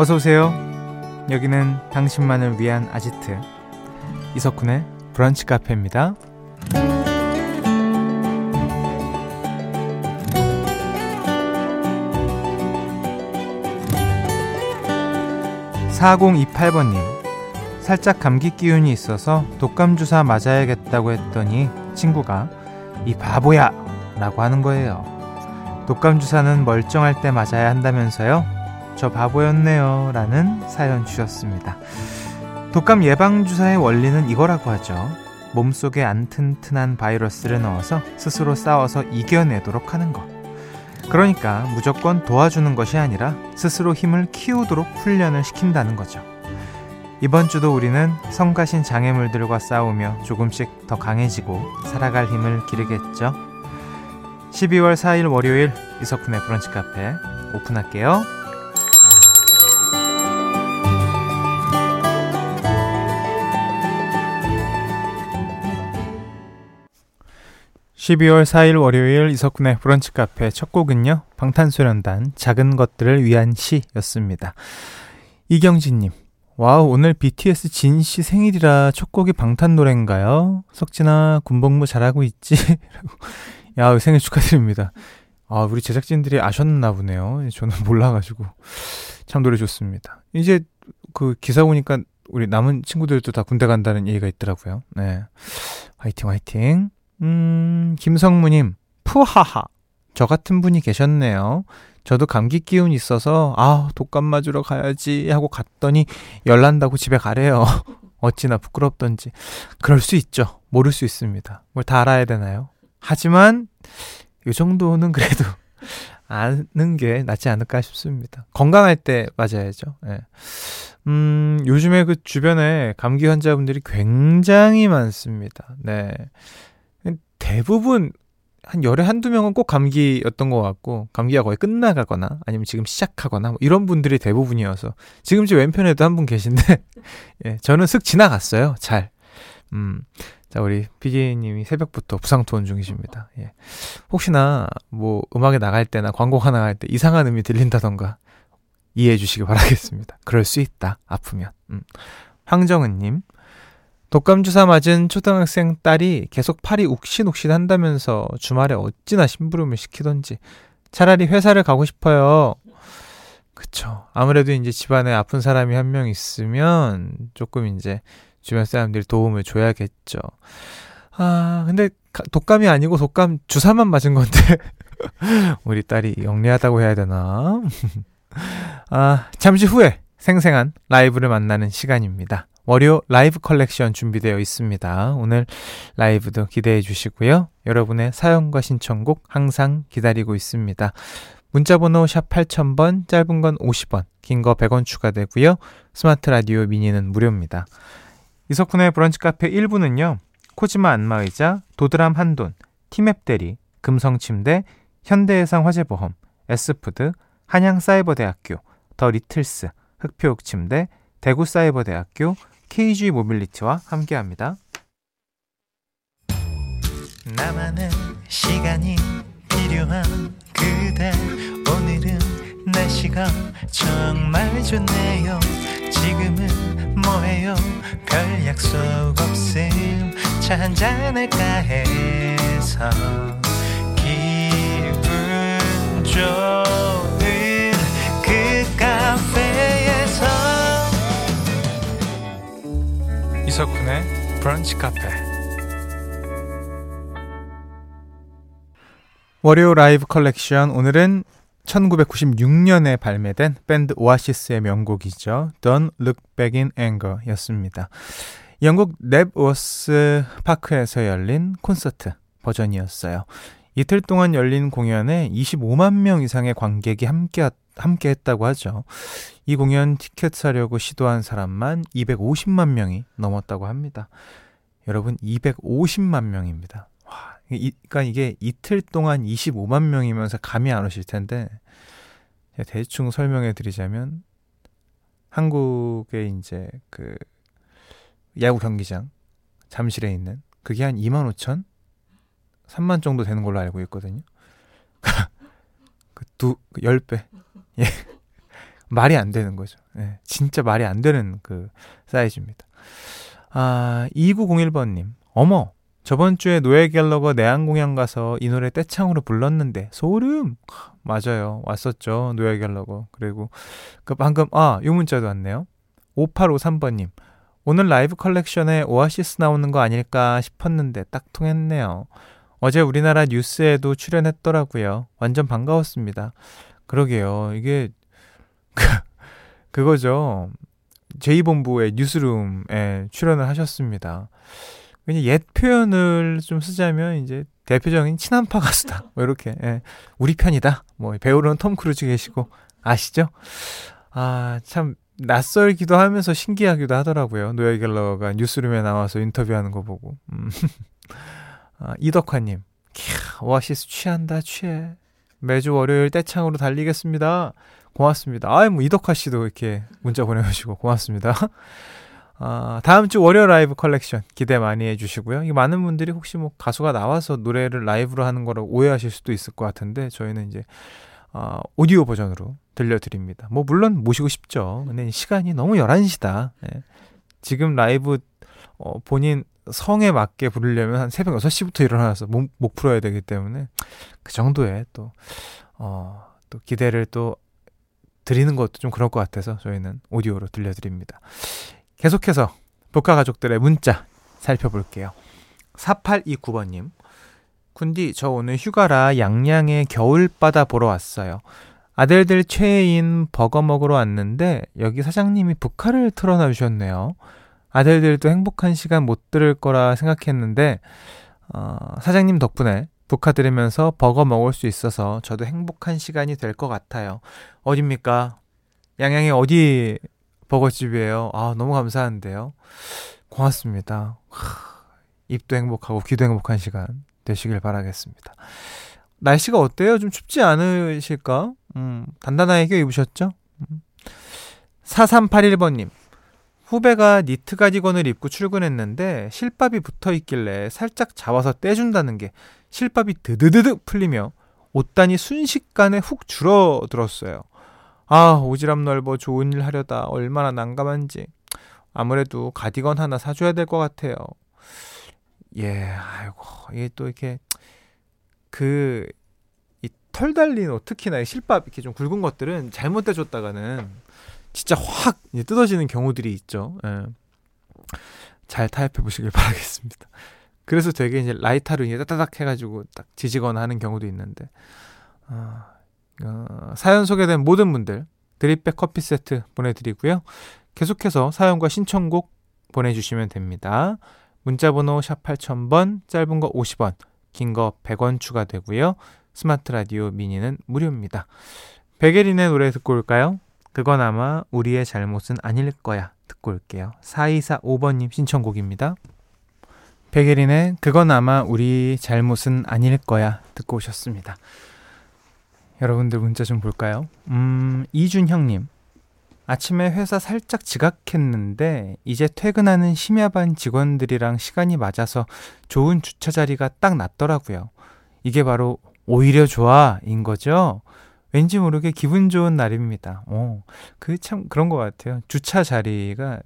어서 오세요. 여기는 당신만을 위한 아지트 이석훈의 브런치 카페입니다. 4028번님 살짝 감기 기운이 있어서 독감 주사 맞아야겠다고 했더니 친구가 이 바보야 라고 하는 거예요. 독감 주사는 멀쩡할 때 맞아야 한다면서요? 저 바보였네요. 라는 사연 주셨습니다. 독감 예방주사의 원리는 이거라고 하죠. 몸속에 안 튼튼한 바이러스를 넣어서 스스로 싸워서 이겨내도록 하는 것. 그러니까 무조건 도와주는 것이 아니라 스스로 힘을 키우도록 훈련을 시킨다는 거죠. 이번 주도 우리는 성가신 장애물들과 싸우며 조금씩 더 강해지고 살아갈 힘을 기르겠죠. 12월 4일 월요일 이석훈의 브런치 카페 오픈할게요. 12월 4일 월요일 이석훈의 브런치 카페 첫 곡은요. 방탄소년단 작은 것들을 위한 시였습니다. 이경진님, wow, 오늘 BTS 진 씨 생일이라 첫 곡이 방탄 노래인가요? 석진아, 군복무 잘하고 있지? 야, 생일 축하드립니다. 아, 우리 제작진들이 아셨나 보네요. 저는 몰라가지고. 참 노래 좋습니다. 이제 그 기사 보니까 우리 남은 친구들도 다 군대 간다는 얘기가 있더라고요. 네. 화이팅, 화이팅. 음, 김성무님, 푸하하. 저 같은 분이 계셨네요. 저도 감기 기운 있어서 아 독감 맞으러 가야지 하고 갔더니 열난다고 집에 가래요. 어찌나 부끄럽던지 그럴 수 있죠. 모를 수 있습니다. 뭘 다 알아야 되나요? 하지만 이 정도는 그래도 아는 게 낫지 않을까 싶습니다. 건강할 때 맞아야죠. 네. 음, 요즘에 그 주변에 감기 환자분들이 굉장히 많습니다. 네. 대부분 한 열에 한두 명은 꼭 감기였던 것 같고 감기가 거의 끝나가거나 아니면 지금 시작하거나 뭐 이런 분들이 대부분이어서 지금 제 왼편에도 한 분 계신데 예, 저는 슥 지나갔어요. 잘. 음. 자, 우리 PD님이 새벽부터 부상 투혼 중이십니다. 예. 혹시나 뭐 음악에 나갈 때나 광고가 나갈 때 이상한 음이 들린다던가 이해해 주시기 바라겠습니다. 그럴 수 있다. 아프면. 음. 황정은님. 독감 주사 맞은 초등학생 딸이 계속 팔이 욱신욱신 한다면서 주말에 어찌나 심부름을 시키던지 차라리 회사를 가고 싶어요. 그쵸. 아무래도 이제 집안에 아픈 사람이 한 명 있으면 조금 이제 주변 사람들이 도움을 줘야겠죠. 아, 근데 독감이 아니고 독감 주사만 맞은 건데 우리 딸이 영리하다고 해야 되나? 아, 잠시 후에 생생한 라이브를 만나는 시간입니다. 월요 라이브 컬렉션 준비되어 있습니다. 오늘 라이브도 기대해 주시고요. 여러분의 사연과 신청곡 항상 기다리고 있습니다. 문자번호 샵 8000번, 짧은 건 50원, 긴 거 100원 추가되고요. 스마트 라디오 미니는 무료입니다. 이석훈의 브런치 카페 1부는요. 코지마 안마의자, 도드람 한돈, 티맵 대리, 금성침대, 현대해상 화재보험, 에스푸드, 한양사이버대학교, 더 리틀스, 흑표육침대, 대구사이버대학교, KG 모빌리티와 함께합니다. 나만의 시간이 필요한 그대. 오늘은 날씨가 정말 좋네요. 지금은 뭐해요? 별 약속 없음. 차 한잔할까 해서 기분 좋 이석훈의 브런치 카페 월요 라이브 컬렉션 오늘은 1996년에 발매된 밴드 오아시스의 명곡이죠. Don't Look Back in Anger 였습니다. 영국 넵워스 파크에서 열린 콘서트 버전이었어요. 이틀 동안 열린 공연에 25만 명 이상의 관객이 함께, 함께 했다고 하죠. 이 공연 티켓 사려고 시도한 사람만 250만 명이 넘었다고 합니다. 여러분, 250만 명입니다. 와, 그러니까 이게 이틀 동안 25만 명이면서 감이 안 오실 텐데, 대충 설명해 드리자면, 한국에 이제 그 야구 경기장 잠실에 있는 그게 한 2만 5천 3만 정도 되는 걸로 알고 있거든요. 그 두, 10배. 그 예. 말이 안 되는 거죠. 예, 진짜 말이 안 되는 그 사이즈입니다. 아, 2901번님. 어머, 저번 주에 노예 갤러거 내한 공연 가서 이 노래 떼창으로 불렀는데 소름. 맞아요. 왔었죠. 노예 갤러거. 그리고 그 방금 아, 요 문자도 왔네요. 5853번님. 오늘 라이브 컬렉션에 오아시스 나오는 거 아닐까 싶었는데 딱 통했네요. 어제 우리나라 뉴스에도 출연했더라고요. 완전 반가웠습니다. 그러게요. 이게 그 그거죠. 제2본부의 뉴스룸에 출연을 하셨습니다. 그냥 옛 표현을 좀 쓰자면 이제 대표적인 친한파 가수다. 뭐 이렇게 예. 우리 편이다. 뭐 배우로는 톰 크루즈 계시고 아시죠? 아 참 낯설기도 하면서 신기하기도 하더라고요. 노엘 갤러거가 뉴스룸에 나와서 인터뷰하는 거 보고. 음. 아, 이덕화님, 오아시스 취한다 취해. 매주 월요일 떼창으로 달리겠습니다. 고맙습니다. 아이 뭐 이덕화 씨도 이렇게 문자 보내주시고 고맙습니다. 아, 다음 주 월요 라이브 컬렉션 기대 많이 해주시고요. 이 많은 분들이 혹시 뭐 가수가 나와서 노래를 라이브로 하는 거라고 오해하실 수도 있을 것 같은데 저희는 이제 어, 오디오 버전으로 들려드립니다. 뭐 물론 모시고 싶죠. 근데 시간이 너무 11시다. 예. 지금 라이브 어, 본인 성에 맞게 부르려면 한 새벽 6시부터 일어나서 목, 목 풀어야 되기 때문에 그 정도의 또, 어, 또 기대를 또 드리는 것도 좀 그럴 것 같아서 저희는 오디오로 들려드립니다. 계속해서 복화 가족들의 문자 살펴볼게요. 4829번님. 군디, 저 오늘 휴가라 양양에 겨울바다 보러 왔어요. 아들들 최애인 버거 먹으러 왔는데 여기 사장님이 북카를 틀어놔 주셨네요. 아들들도 행복한 시간 못 들을 거라 생각했는데 어, 사장님 덕분에 북카 들으면서 버거 먹을 수 있어서 저도 행복한 시간이 될 것 같아요. 어딥니까? 양양에 어디 버거집이에요. 아, 너무 감사한데요. 고맙습니다. 하, 입도 행복하고 귀도 행복한 시간 되시길 바라겠습니다. 날씨가 어때요? 좀 춥지 않으실까? 음, 단단하게 입으셨죠? 음. 4381번님. 후배가 니트 가디건을 입고 출근했는데 실밥이 붙어 있길래 살짝 잡아서 떼준다는 게 실밥이 드드드드 풀리며 옷단이 순식간에 훅 줄어들었어요. 아, 오지랖 넓어 좋은 일 하려다 얼마나 난감한지. 아무래도 가디건 하나 사줘야 될 것 같아요. 예, 아이고, 이게 또 이렇게, 그, 이 털 달린 옷, 특히나 실밥 이렇게 좀 굵은 것들은 잘못돼줬다가는 진짜 확 뜯어지는 경우들이 있죠. 예. 잘 타협해 보시길 바라겠습니다. 그래서 되게 이제 라이터로 이제 따닥 해가지고 딱 지지거나 하는 경우도 있는데, 어, 어, 사연 소개된 모든 분들 드립백 커피 세트 보내드리고요. 계속해서 사연과 신청곡 보내주시면 됩니다. 문자번호 샵 8000번, 짧은 거 50원, 긴 거 100원 추가되고요. 스마트 라디오 미니는 무료입니다. 백예린의 노래 듣고 올까요? 그건 아마 우리의 잘못은 아닐 거야. 듣고 올게요. 4245번님 신청곡입니다. 백예린의 그건 아마 우리 잘못은 아닐 거야. 듣고 오셨습니다. 여러분들 문자 좀 볼까요? 음, 이준형님. 아침에 회사 살짝 지각했는데 이제 퇴근하는 심야반 직원들이랑 시간이 맞아서 좋은 주차 자리가 딱 났더라고요. 이게 바로 오히려 좋아인 거죠? 왠지 모르게 기분 좋은 날입니다. 어, 그 참 그런 것 같아요. 주차 자리가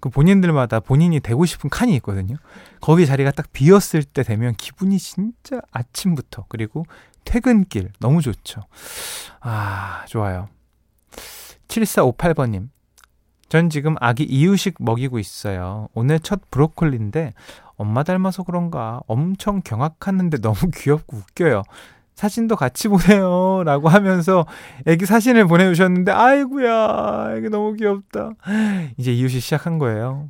그 본인들마다 본인이 되고 싶은 칸이 있거든요. 거기 자리가 딱 비었을 때 되면 기분이 진짜 아침부터 그리고 퇴근길 너무 좋죠. 아, 좋아요. 7458번님. 전 지금 아기 이유식 먹이고 있어요. 오늘 첫 브로콜리인데 엄마 닮아서 그런가 엄청 경악하는데 너무 귀엽고 웃겨요. 사진도 같이 보내요. 라고 하면서 애기 사진을 보내주셨는데, 아이구야, 애기 너무 귀엽다. 이제 이유식 시작한 거예요.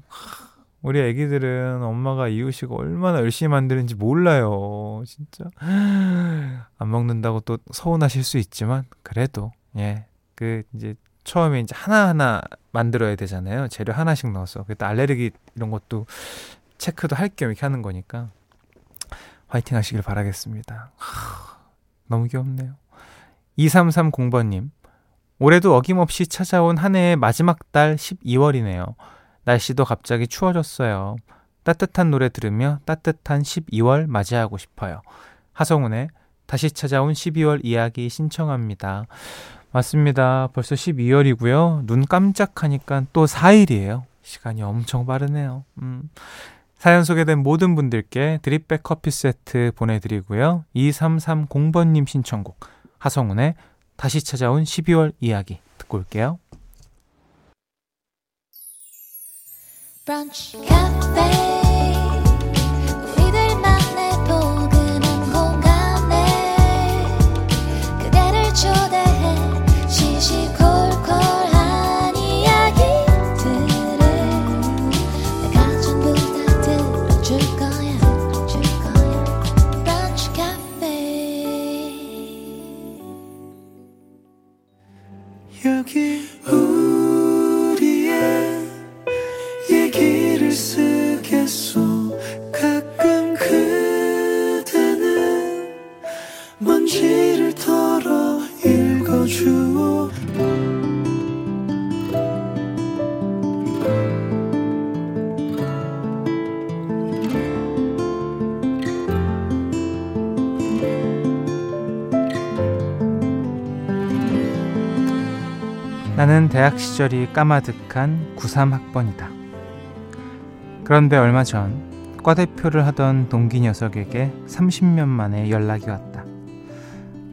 우리 애기들은 엄마가 이유식 얼마나 열심히 만드는지 몰라요. 진짜. 안 먹는다고 또 서운하실 수 있지만, 그래도, 예. 그, 이제, 처음에 이제 하나하나 만들어야 되잖아요. 재료 하나씩 넣어서. 그때 알레르기 이런 것도 체크도 할 겸 이렇게 하는 거니까. 화이팅 하시길 바라겠습니다. 하, 너무 귀엽네요. 2330번님. 올해도 어김없이 찾아온 한 해의 마지막 달 12월이네요. 날씨도 갑자기 추워졌어요. 따뜻한 노래 들으며 따뜻한 12월 맞이하고 싶어요. 하성운의 다시 찾아온 12월 이야기 신청합니다. 맞습니다. 벌써 12월이고요. 눈 깜짝하니까 또 4일이에요. 시간이 엄청 빠르네요. 음. 사연 소개된 모든 분들께 드립백 커피 세트 보내드리고요. 2330번님 신청곡 하성운의 다시 찾아온 12월 이야기 듣고 올게요. 브런치, 대학 시절이 까마득한 93학번이다. 그런데 얼마 전 과대표를 하던 동기 녀석에게 30년 만에 연락이 왔다.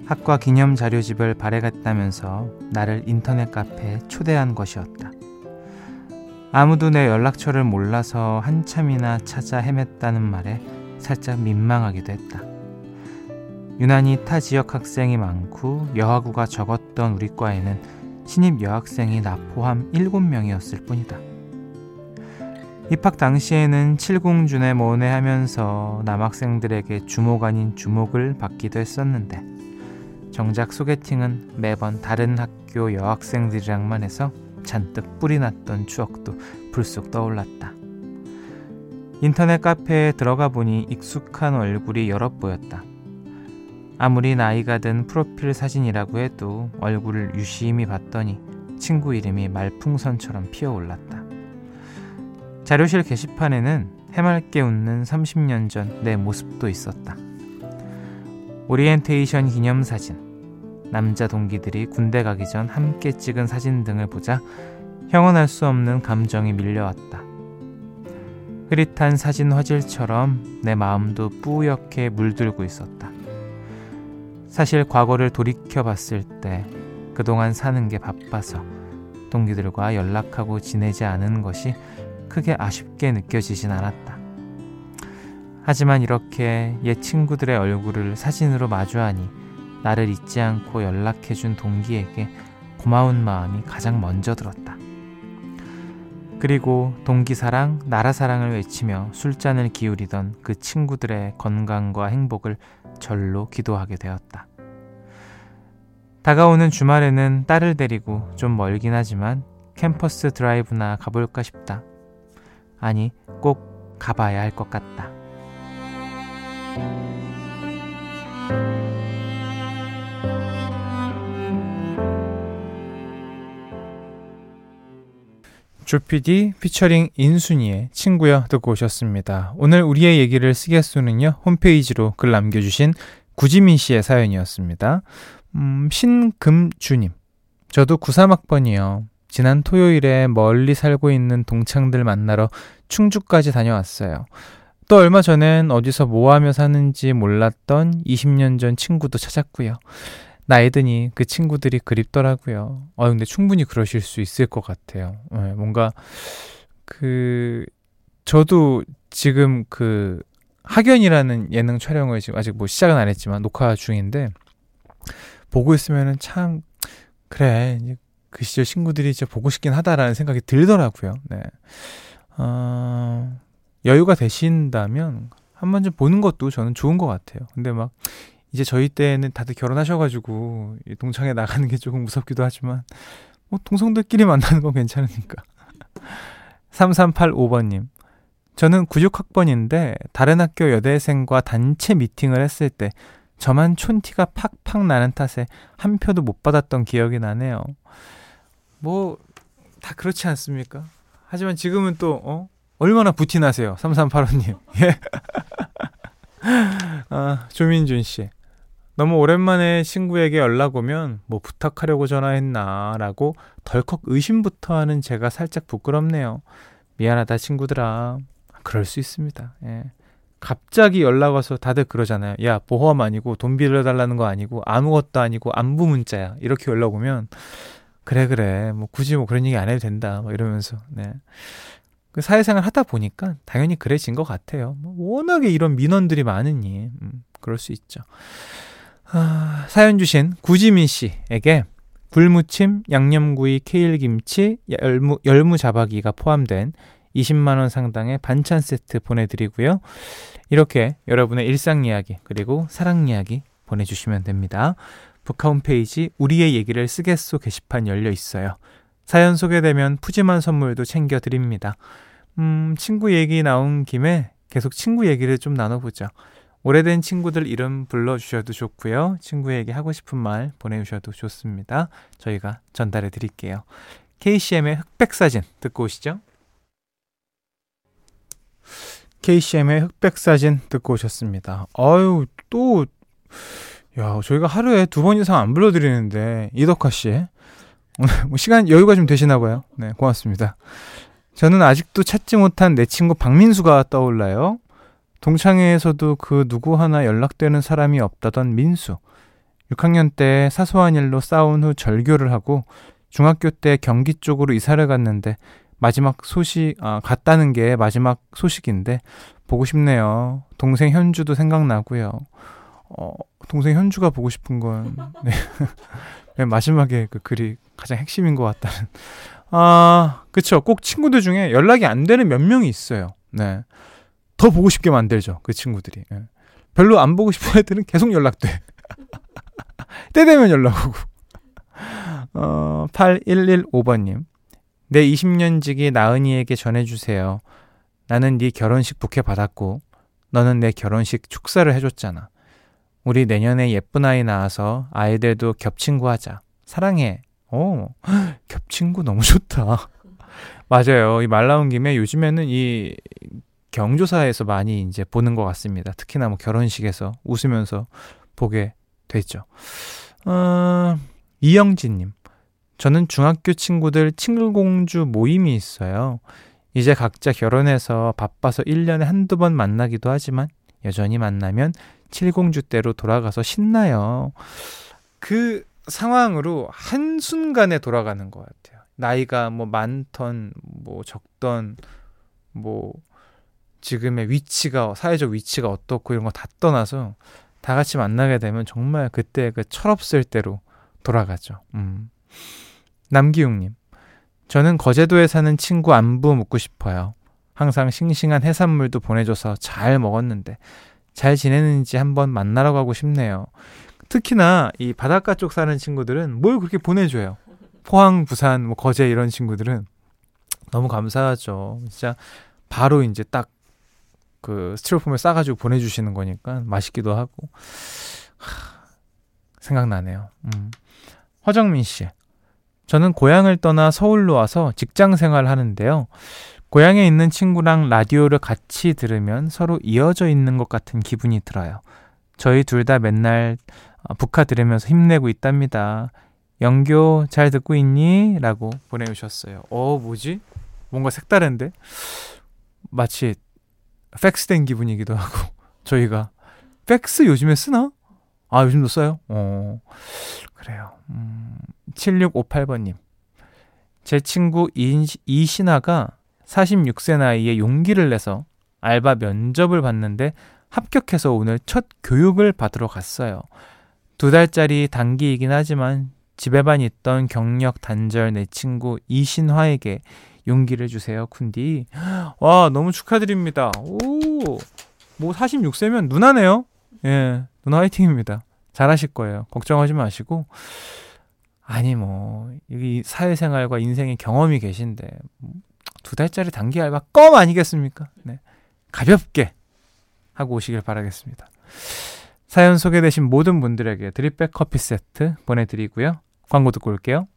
학과 기념 자료집을 발행했다면서 나를 인터넷 카페에 초대한 것이었다. 아무도 내 연락처를 몰라서 한참이나 찾아 헤맸다는 말에 살짝 민망하기도 했다. 유난히 타 지역 학생이 많고 여하구가 적었던 우리 과에는 신입 여학생이 나 포함 7명이었을 뿐이다. 입학 당시에는 칠공준에 모내하면서 남학생들에게 주목 아닌 주목을 받기도 했었는데 정작 소개팅은 매번 다른 학교 여학생들이랑만 해서 잔뜩 뿔이 났던 추억도 불쑥 떠올랐다. 인터넷 카페에 들어가 보니 익숙한 얼굴이 여러 보였다. 아무리 나이가 든 프로필 사진이라고 해도 얼굴을 유심히 봤더니 친구 이름이 말풍선처럼 피어올랐다. 자료실 게시판에는 해맑게 웃는 30년 전 내 모습도 있었다. 오리엔테이션 기념사진, 남자 동기들이 군대 가기 전 함께 찍은 사진 등을 보자 형언할 수 없는 감정이 밀려왔다. 흐릿한 사진 화질처럼 내 마음도 뿌옇게 물들고 있었다. 사실 과거를 돌이켜 봤을 때 그동안 사는 게 바빠서 동기들과 연락하고 지내지 않은 것이 크게 아쉽게 느껴지진 않았다. 하지만 이렇게 옛 친구들의 얼굴을 사진으로 마주하니 나를 잊지 않고 연락해준 동기에게 고마운 마음이 가장 먼저 들었다. 그리고 동기 사랑, 나라 사랑을 외치며 술잔을 기울이던 그 친구들의 건강과 행복을 절로 기도하게 되었다. 다가오는 주말에는 딸을 데리고 좀 멀긴 하지만 캠퍼스 드라이브나 가볼까 싶다. 아니, 꼭 가봐야 할 것 같다. 조피디 피처링 인순이의 친구여 듣고 오셨습니다. 오늘 우리의 얘기를 쓰겠소는요 홈페이지로 글 남겨주신 구지민 씨의 사연이었습니다. 음, 신금주님. 저도 93학번이요. 지난 토요일에 멀리 살고 있는 동창들 만나러 충주까지 다녀왔어요. 또 얼마 전엔 어디서 뭐 하며 사는지 몰랐던 20년 전 친구도 찾았고요. 나이 드니 그 친구들이 그립더라고요. 어, 근데 충분히 그러실 수 있을 것 같아요. 네, 뭔가, 그, 저도 지금 그, 학연이라는 예능 촬영을 지금 아직 뭐 시작은 안 했지만 녹화 중인데, 보고 있으면은 참 그래 그 시절 친구들이 진짜 보고 싶긴 하다라는 생각이 들더라고요. 네. 어, 여유가 되신다면 한 번쯤 보는 것도 저는 좋은 것 같아요. 근데 막 이제 저희 때는 다들 결혼하셔가지고 동창회 나가는 게 조금 무섭기도 하지만 뭐 동성들끼리 만나는 건 괜찮으니까. 3385번님. 저는 96학번인데 다른 학교 여대생과 단체 미팅을 했을 때 저만 촌티가 팍팍 나는 탓에 한 표도 못 받았던 기억이 나네요. 뭐, 다 그렇지 않습니까? 하지만 지금은 또, 어? 얼마나 부티나세요? 3385님. 예. 아, 조민준 씨. 너무 오랜만에 친구에게 연락 오면 뭐 부탁하려고 전화했나 라고 덜컥 의심부터 하는 제가 살짝 부끄럽네요. 미안하다 친구들아. 그럴 수 있습니다. 예. 갑자기 연락 와서 다들 그러잖아요. 야, 보험 아니고 돈 빌려달라는 거 아니고 아무것도 아니고 안부 문자야. 이렇게 연락 오면 그래 그래 뭐 굳이 뭐 그런 얘기 안 해도 된다. 막 이러면서 네. 그 사회생활 하다 보니까 당연히 그래진 것 같아요. 뭐 워낙에 이런 민원들이 많으니 음, 그럴 수 있죠. 아, 사연 주신 구지민 씨에게 굴무침, 양념구이, 케일김치, 열무, 열무자박이가 포함된 20만원 상당의 반찬 세트 보내드리고요. 이렇게 여러분의 일상 이야기, 그리고 사랑 이야기 보내주시면 됩니다. 북카 홈페이지 우리의 얘기를 쓰겠소 게시판 열려 있어요. 사연 소개되면 푸짐한 선물도 챙겨드립니다. 음, 친구 얘기 나온 김에 계속 친구 얘기를 좀 나눠보죠. 오래된 친구들 이름 불러주셔도 좋고요. 친구에게 하고 싶은 말 보내주셔도 좋습니다. 저희가 전달해 드릴게요. KCM의 흑백 사진 듣고 오시죠. KCM의 흑백 사진 듣고 오셨습니다. 아유, 또, 야, 저희가 하루에 두 번 이상 안 불러드리는데, 이덕화 씨. 오늘 뭐 시간 여유가 좀 되시나 봐요. 네, 고맙습니다. 저는 아직도 찾지 못한 내 친구 박민수가 떠올라요. 동창회에서도 그 누구 하나 연락되는 사람이 없다던 민수. 6학년 때 사소한 일로 싸운 후 절교를 하고 중학교 때 경기 쪽으로 이사를 갔는데 마지막 소식, 아, 갔다는 게 마지막 소식인데 보고 싶네요. 동생 현주도 생각나고요. 어, 동생 현주가 보고 싶은 건, 네. 마지막에 그 글이 가장 핵심인 것 같다는. 아, 그쵸. 꼭 친구들 중에 연락이 안 되는 몇 명이 있어요. 네. 더 보고 싶게 만들죠. 그 친구들이. 예. 별로 안 보고 싶은 애들은 계속 연락돼. 때 되면 연락 오고. 어, 8115번님. 내 20년 지기 나은이에게 전해주세요. 나는 네 결혼식 부케 받았고, 너는 내 결혼식 축사를 해줬잖아. 우리 내년에 예쁜 아이 낳아서 아이들도 겹친구 하자. 사랑해. 오, 겹친구 너무 좋다. 맞아요. 이 말 나온 김에 요즘에는 이 경조사에서 많이 이제 보는 것 같습니다. 특히나 뭐 결혼식에서 웃으면서 보게 됐죠. 어, 이영진님. 저는 중학교 친구들 칭글공주 모임이 있어요. 이제 각자 결혼해서 바빠서 1년에 한두 번 만나기도 하지만 여전히 만나면 칠공주 때로 돌아가서 신나요. 그 상황으로 한순간에 돌아가는 것 같아요. 나이가 뭐 많던, 뭐 적던, 뭐 지금의 위치가 사회적 위치가 어떻고 이런 거 다 떠나서 다 같이 만나게 되면 정말 그때 그 철없을 때로 돌아가죠. 음. 남기웅님, 저는 거제도에 사는 친구 안부 묻고 싶어요. 항상 싱싱한 해산물도 보내줘서 잘 먹었는데 잘 지내는지 한번 만나러 가고 싶네요. 특히나 이 바닷가 쪽 사는 친구들은 뭘 그렇게 보내줘요. 포항, 부산, 뭐 거제 이런 친구들은 너무 감사하죠. 진짜 바로 이제 딱 그 스티로폼을 싸가지고 보내주시는 거니까 맛있기도 하고 하, 생각나네요. 음. 화정민 씨, 저는 고향을 떠나 서울로 와서 직장 생활 하는데요. 고향에 있는 친구랑 라디오를 같이 들으면 서로 이어져 있는 것 같은 기분이 들어요. 저희 둘 다 맨날 어, 북카 들으면서 힘내고 있답니다. 영교 잘 듣고 있니? 라고 보내주셨어요. 어, 뭐지? 뭔가 색다른데? 마치 팩스된 기분이기도 하고 저희가 팩스 요즘에 쓰나? 아 요즘도 써요? 어 그래요. 음, 7658번님 제 친구 이, 이신아가 46세 나이에 용기를 내서 알바 면접을 봤는데 합격해서 오늘 첫 교육을 받으러 갔어요. 두 달짜리 단기이긴 하지만 집에만 있던 경력 단절 내 친구 이신화에게 용기를 주세요, 쿤디. 와, 너무 축하드립니다. 오, 뭐 46세면 누나네요. 예, 누나 화이팅입니다. 잘하실 거예요. 걱정하지 마시고. 아니, 뭐, 여기 사회생활과 인생의 경험이 계신데, 두 달짜리 단기 알바 껌 아니겠습니까? 네. 가볍게 하고 오시길 바라겠습니다. 사연 소개되신 모든 분들에게 드립백 커피 세트 보내드리고요. 광고 듣고 올게요.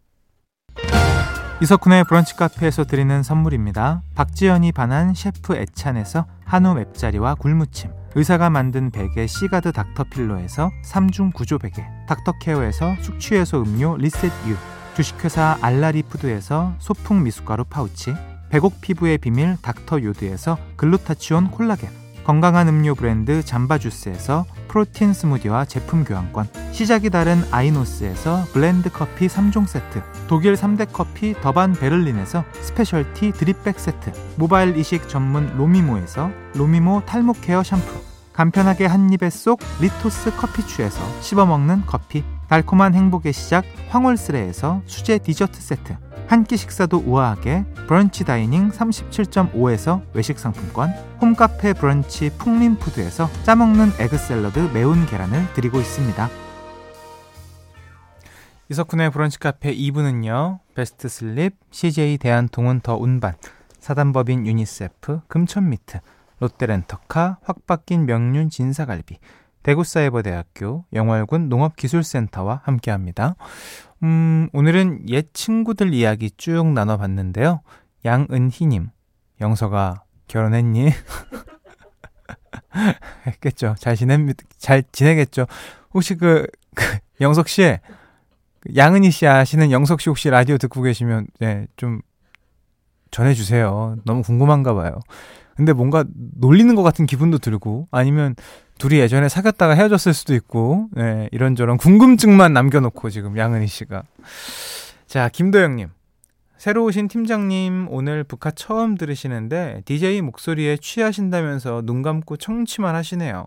이석훈의 브런치 카페에서 드리는 선물입니다. 박지연이 반한 셰프 애찬에서 한우 맵자리와 굴무침 의사가 만든 베개 시가드 닥터필로에서 3중 구조 베개 닥터케어에서 숙취해소 음료 리셋유 주식회사 알라리푸드에서 소풍 미숫가루 파우치 백옥 피부의 비밀 닥터요드에서 글루타치온 콜라겐 건강한 음료 브랜드 잠바주스에서 프로틴 스무디와 제품 교환권 시작이 다른 아이노스에서 블렌드 커피 3종 세트 독일 3대 커피 더반 베를린에서 스페셜티 드립백 세트 모발 이식 전문 로미모에서 로미모 탈모 케어 샴푸 간편하게 한입에 쏙 리토스 커피추에서 씹어먹는 커피 달콤한 행복의 시작 황홀스레에서 수제 디저트 세트 한 끼 식사도 우아하게 브런치 다이닝 37.5에서 외식 상품권 홈카페 브런치 풍림푸드에서 짜먹는 에그 샐러드 매운 계란을 드리고 있습니다. 이석훈의 브런치 카페 2부는요. 베스트 슬립, CJ 대한통운 더 운반, 사단법인 유니세프, 금천미트, 롯데렌터카, 확 바뀐 명륜 진사갈비, 대구사이버대학교 영월군 농업기술센터와 함께합니다. 음, 오늘은 옛 친구들 이야기 쭉 나눠봤는데요. 양은희님, 영서가 결혼했니? 했겠죠. 잘 지냅, 잘 지내겠죠. 혹시 그, 그 영석 씨, 그 양은희 씨 아시는 영석 씨 혹시 라디오 듣고 계시면, 네, 좀 전해주세요. 너무 궁금한가 봐요. 근데 뭔가 놀리는 것 같은 기분도 들고, 아니면 둘이 예전에 사귀었다가 헤어졌을 수도 있고, 네, 이런저런 궁금증만 남겨놓고 지금 양은희 씨가. 자, 김도영님. 새로 오신 팀장님 오늘 북카 처음 들으시는데 DJ 목소리에 취하신다면서 눈 감고 청취만 하시네요.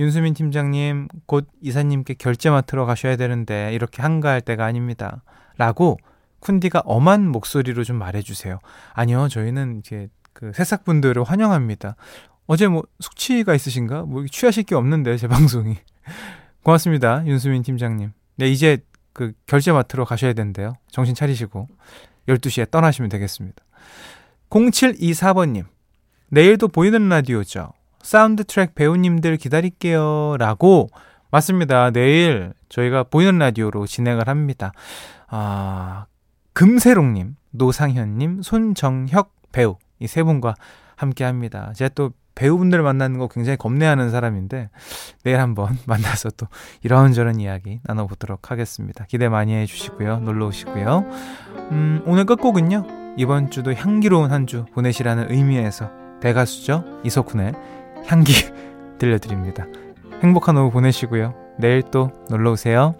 윤수민 팀장님 곧 이사님께 결제 맡으러 가셔야 되는데 이렇게 한가할 때가 아닙니다. 라고 쿤디가 엄한 목소리로 좀 말해주세요. 아니요 저희는 이제 그 새싹분들을 환영합니다. 어제 뭐 숙취가 있으신가? 뭐 취하실 게 없는데 제 방송이. 고맙습니다. 윤수민 팀장님. 네, 이제 그 결제 맡으러 가셔야 된대요. 정신 차리시고 12시에 떠나시면 되겠습니다. 0724번님. 내일도 보이는 라디오죠. 사운드 트랙 배우님들 기다릴게요. 라고 맞습니다. 내일 저희가 보이는 라디오로 진행을 합니다. 아, 금세롱님, 노상현님, 손정혁 배우 이 세 분과 함께 합니다. 제가 또 배우분들 만나는 거 굉장히 겁내하는 사람인데 내일 한번 만나서 또 이런저런 이야기 나눠보도록 하겠습니다. 기대 많이 해주시고요. 놀러 오시고요. 음, 오늘 끝곡은요. 이번 주도 향기로운 한 주 보내시라는 의미에서 대가수죠. 이석훈의 향기 들려드립니다. 행복한 오후 보내시고요. 내일 또 놀러 오세요.